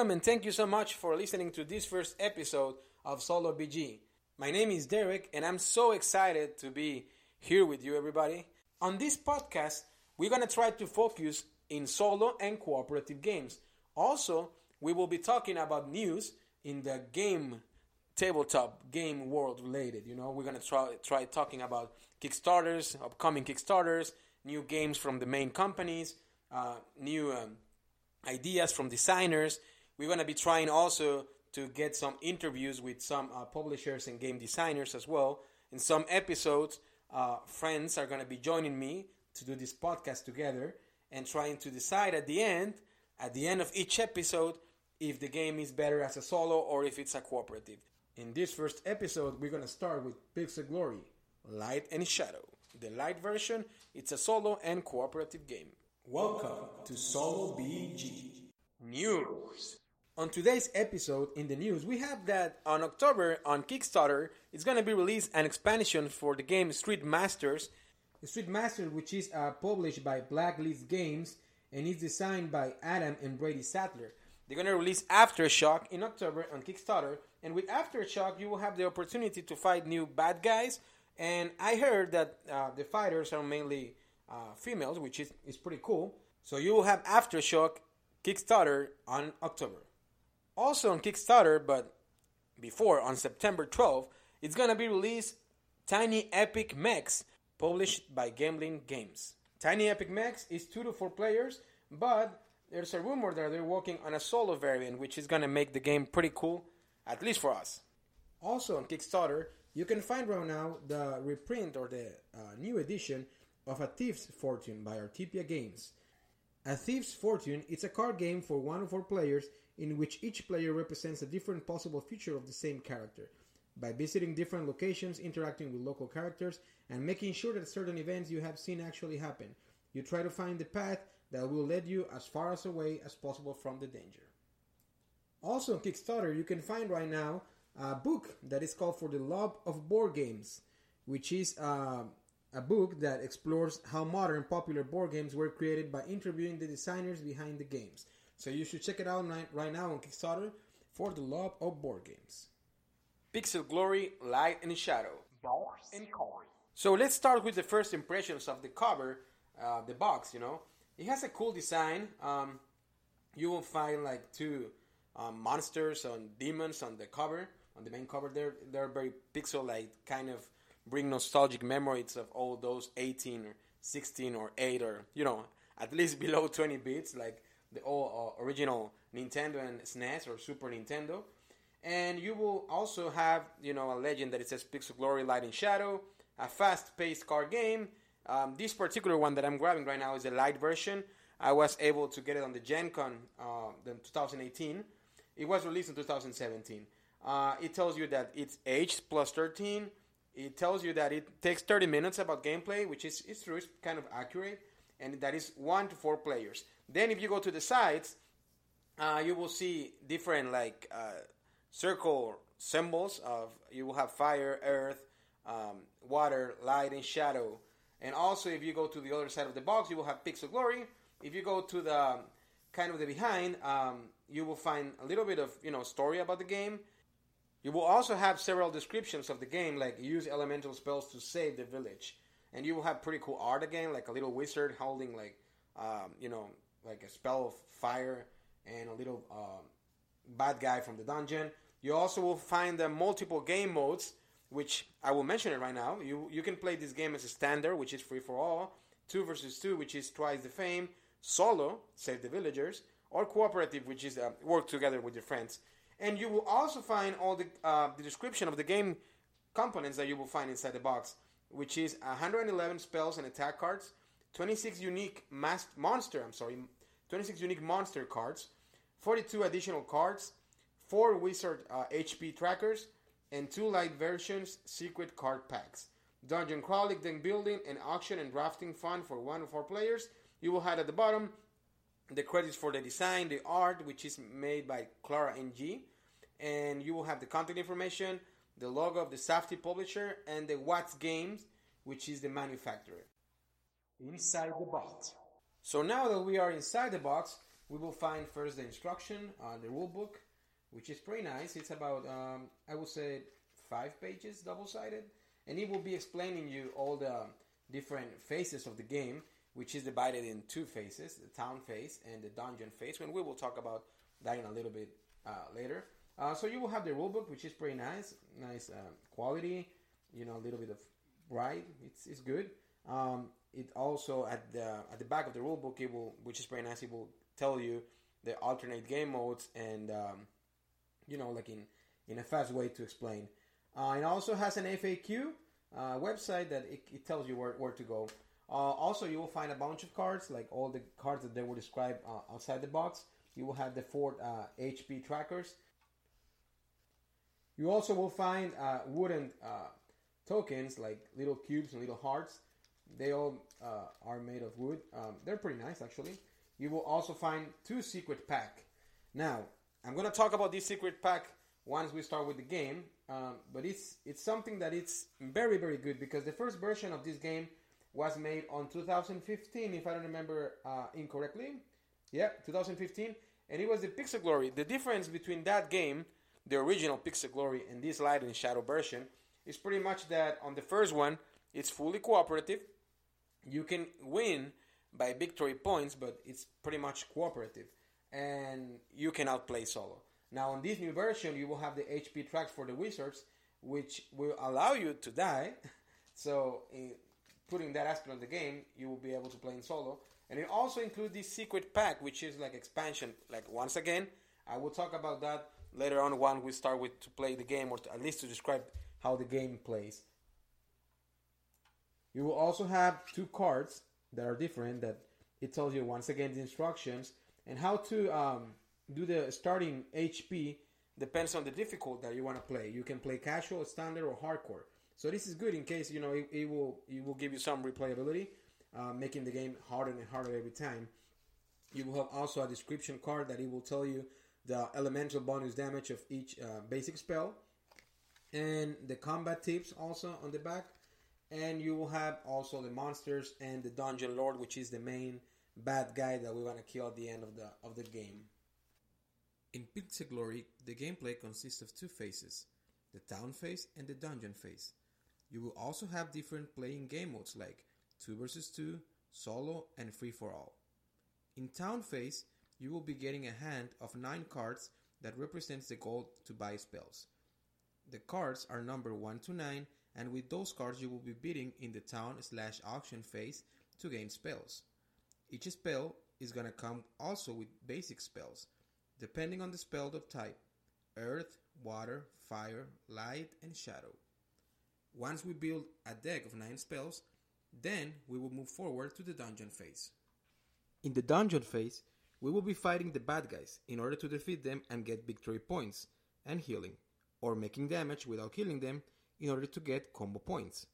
Welcome and thank you so much for listening to this first episode of Solo BG. My name is Derek and I'm so excited to be here with you, everybody. On this podcast, we're going to try to focus in solo and cooperative games. Also, we will be talking about news in the game tabletop game world related. You know, we're gonna try try talking about Kickstarters, upcoming Kickstarters, new games from the main companies, uh, new um, ideas from designers. We're gonna be trying also to get some interviews with some uh, publishers and game designers as well. In some episodes, uh, friends are gonna be joining me to do this podcast together and trying to decide at the end, at the end of each episode, if the game is better as a solo or if it's a cooperative. In this first episode, we're gonna start with Pixel Glory, Light and Shadow. The light version, it's a solo and cooperative game. Welcome to Solo BG. News. On today's episode in the news, we have that on October on Kickstarter, it's gonna be released an expansion for the game Street Masters. Street Masters, which is uh, published by Blacklist Games and is designed by Adam and Brady Sadler. They're gonna release Aftershock in October on Kickstarter, and with Aftershock, you will have the opportunity to fight new bad guys. And I heard that uh, the fighters are mainly uh, females, which is, is pretty cool. So you will have Aftershock Kickstarter on October. Also on Kickstarter, but before on September 12th, it's gonna be released Tiny Epic Mechs, published by Gamelyn Games. Tiny Epic Mechs is two to four players, but there's a rumor that they're working on a solo variant, which is gonna make the game pretty cool, at least for us. Also on Kickstarter, you can find right now the reprint or the uh, new edition of A Thief's Fortune by Artipia Games. A Thief's Fortune is a card game for one or four players in which each player represents a different possible future of the same character. By visiting different locations, interacting with local characters, and making sure that certain events you have seen actually happen, you try to find the path that will lead you as far as away as possible from the danger. Also on Kickstarter, you can find right now a book that is called For the Love of Board Games, which is uh, a book that explores how modern popular board games were created by interviewing the designers behind the games. So you should check it out right, right now on Kickstarter for the love of board games. Pixel Glory, Light and Shadow. and Corey. So let's start with the first impressions of the cover, uh, the box. You know, it has a cool design. Um, you will find like two um, monsters and demons on the cover, on the main cover. They're they're very pixel-like, kind of bring nostalgic memories of all those 18 or 16 or 8 or you know at least below 20 bits, like the all uh, original Nintendo and SNES or Super Nintendo. And you will also have, you know, a legend that it says Pixel Glory, Light and Shadow, a fast-paced card game. Um, this particular one that I'm grabbing right now is a light version. I was able to get it on the Gen Con uh, in 2018. It was released in 2017. Uh, it tells you that it's aged plus 13. It tells you that it takes 30 minutes about gameplay, which is, is true, it's kind of accurate, and that is one to four players. Then if you go to the sides, uh, you will see different like uh, circle symbols of you will have fire, earth, um, water, light, and shadow. And also, if you go to the other side of the box, you will have Pixel Glory. If you go to the kind of the behind, um, you will find a little bit of you know story about the game. You will also have several descriptions of the game, like use elemental spells to save the village, and you will have pretty cool art again, like a little wizard holding like um, you know like a spell of fire and a little um, bad guy from the dungeon. You also will find the multiple game modes, which I will mention it right now. You you can play this game as a standard, which is free for all, two versus two, which is twice the fame, solo, save the villagers, or cooperative, which is uh, work together with your friends. And you will also find all the uh, the description of the game components that you will find inside the box, which is 111 spells and attack cards, 26 unique mas- monster. I'm sorry, 26 unique monster cards, 42 additional cards, four wizard uh, HP trackers, and two light versions secret card packs. Dungeon crawling, deck building, and auction and drafting fun for one or four players. You will have at the bottom the credits for the design, the art, which is made by Clara NG, and you will have the contact information, the logo of the Safety publisher, and the Watts Games, which is the manufacturer. Inside the box. So now that we are inside the box, we will find first the instruction, uh, the rule book, which is pretty nice. It's about, um, I would say, five pages, double sided, and it will be explaining you all the different phases of the game, which is divided in two phases the town phase and the dungeon phase. And we will talk about that in a little bit uh, later. Uh, so you will have the rulebook, which is pretty nice, nice uh, quality. You know, a little bit of bright. It's it's good. Um, it also at the at the back of the rulebook, it will, which is pretty nice. It will tell you the alternate game modes and um, you know, like in in a fast way to explain. Uh, it also has an FAQ uh, website that it, it, tells you where, where to go. Uh, also, you will find a bunch of cards, like all the cards that they will describe uh, outside the box. You will have the four HP trackers. You also will find uh, wooden tokens, like little cubes and little hearts. They all are made of wood. Um, they're pretty nice, actually. You will also find two secret pack. Now, I'm gonna talk about this secret pack once we start with the game. Um, but it's it's something that it's very very good because the first version of this game was made on 2015, if I don't remember uh, incorrectly. Yeah, 2015, and it was the Pixel Glory. The difference between that game, the original Pixel Glory, and this Light and Shadow version is pretty much that on the first one, it's fully cooperative. You can win by victory points, but it's pretty much cooperative, and you can outplay solo. Now, on this new version, you will have the HP tracks for the wizards, which will allow you to die. so, in putting that aspect of the game, you will be able to play in solo. And it also includes this secret pack, which is like expansion. Like once again, I will talk about that later on when we start with to play the game, or to, at least to describe how the game plays. You will also have two cards that are different. That it tells you once again the instructions and how to um, do the starting HP depends on the difficulty that you want to play. You can play casual, standard, or hardcore. So this is good in case you know it, it will it will give you some replayability, uh, making the game harder and harder every time. You will have also a description card that it will tell you the elemental bonus damage of each uh, basic spell, and the combat tips also on the back. And you will have also the monsters and the dungeon lord, which is the main bad guy that we're gonna kill at the end of the of the game. In Pixel Glory, the gameplay consists of two phases, the town phase and the dungeon phase. You will also have different playing game modes like 2 versus 2, solo, and free for all. In town phase, you will be getting a hand of 9 cards that represents the gold to buy spells. The cards are numbered 1 to 9 and with those cards you will be bidding in the town slash auction phase to gain spells. Each spell is gonna come also with basic spells depending on the spell type earth, water, fire, light, and shadow. Once we build a deck of 9 spells, then we will move forward to the dungeon phase. In the dungeon phase, we will be fighting the bad guys in order to defeat them and get victory points and healing, or making damage without killing them in order to get combo points.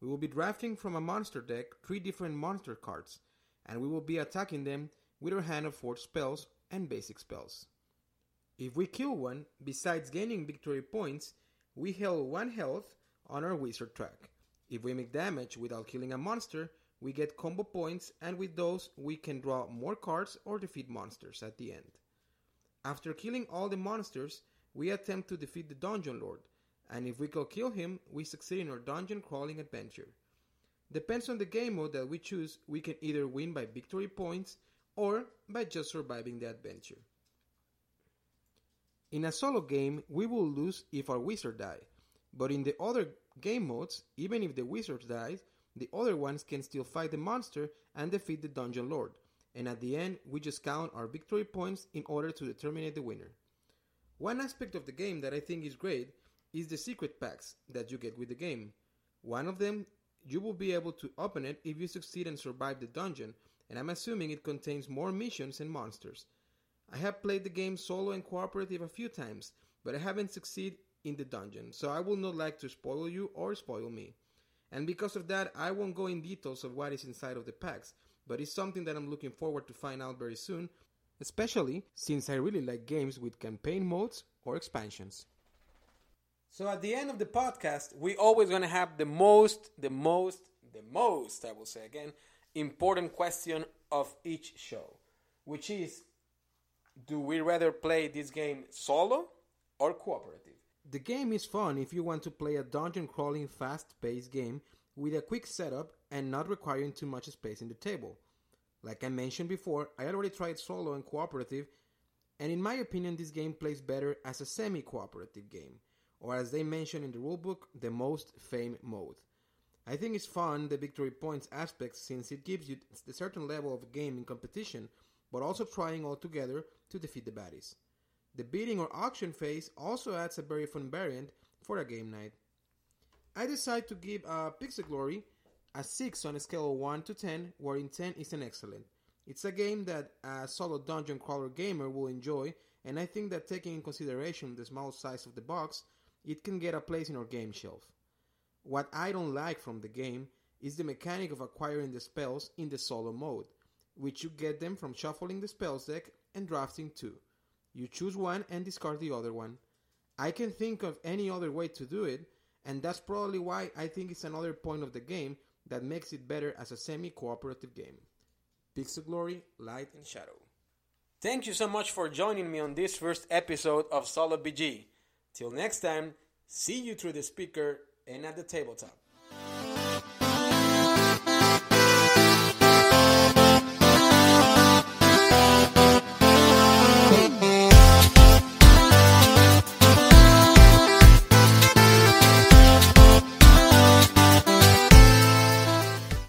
We will be drafting from a monster deck three different monster cards, and we will be attacking them with our hand of four spells and basic spells. If we kill one, besides gaining victory points, we heal 1 health on our wizard track. If we make damage without killing a monster, we get combo points and with those we can draw more cards or defeat monsters at the end. After killing all the monsters, we attempt to defeat the Dungeon Lord, and if we can kill him, we succeed in our dungeon crawling adventure. Depends on the game mode that we choose, we can either win by victory points or by just surviving the adventure. In a solo game, we will lose if our wizard die, but in the other game modes, even if the wizard dies, the other ones can still fight the monster and defeat the dungeon lord, and at the end, we just count our victory points in order to determine the winner. One aspect of the game that I think is great is the secret packs that you get with the game. One of them, you will be able to open it if you succeed and survive the dungeon, and I'm assuming it contains more missions and monsters. I have played the game solo and cooperative a few times, but I haven't succeeded in the dungeon, so I will not like to spoil you or spoil me. And because of that, I won't go in details of what is inside of the packs, but it's something that I'm looking forward to find out very soon, especially since I really like games with campaign modes or expansions. So at the end of the podcast, we always going to have the most, the most, the most, I will say again, important question of each show, which is Do we rather play this game solo or cooperative? The game is fun if you want to play a dungeon crawling fast paced game with a quick setup and not requiring too much space in the table. Like I mentioned before, I already tried solo and cooperative, and in my opinion, this game plays better as a semi cooperative game, or as they mention in the rulebook, the most fame mode. I think it's fun, the victory points aspect, since it gives you a certain level of game in competition, but also trying all together to defeat the baddies. The bidding or auction phase also adds a very fun variant for a game night. I decide to give uh, Pixel Glory a 6 on a scale of 1 to 10, wherein 10 is an excellent. It's a game that a solo dungeon crawler gamer will enjoy, and I think that taking in consideration the small size of the box, it can get a place in our game shelf. What I don't like from the game is the mechanic of acquiring the spells in the solo mode, which you get them from shuffling the spells deck and drafting two. You choose one and discard the other one. I can think of any other way to do it, and that's probably why I think it's another point of the game that makes it better as a semi cooperative game. Pixel Glory, Light and Shadow. Thank you so much for joining me on this first episode of Solo BG. Till next time, see you through the speaker and at the tabletop.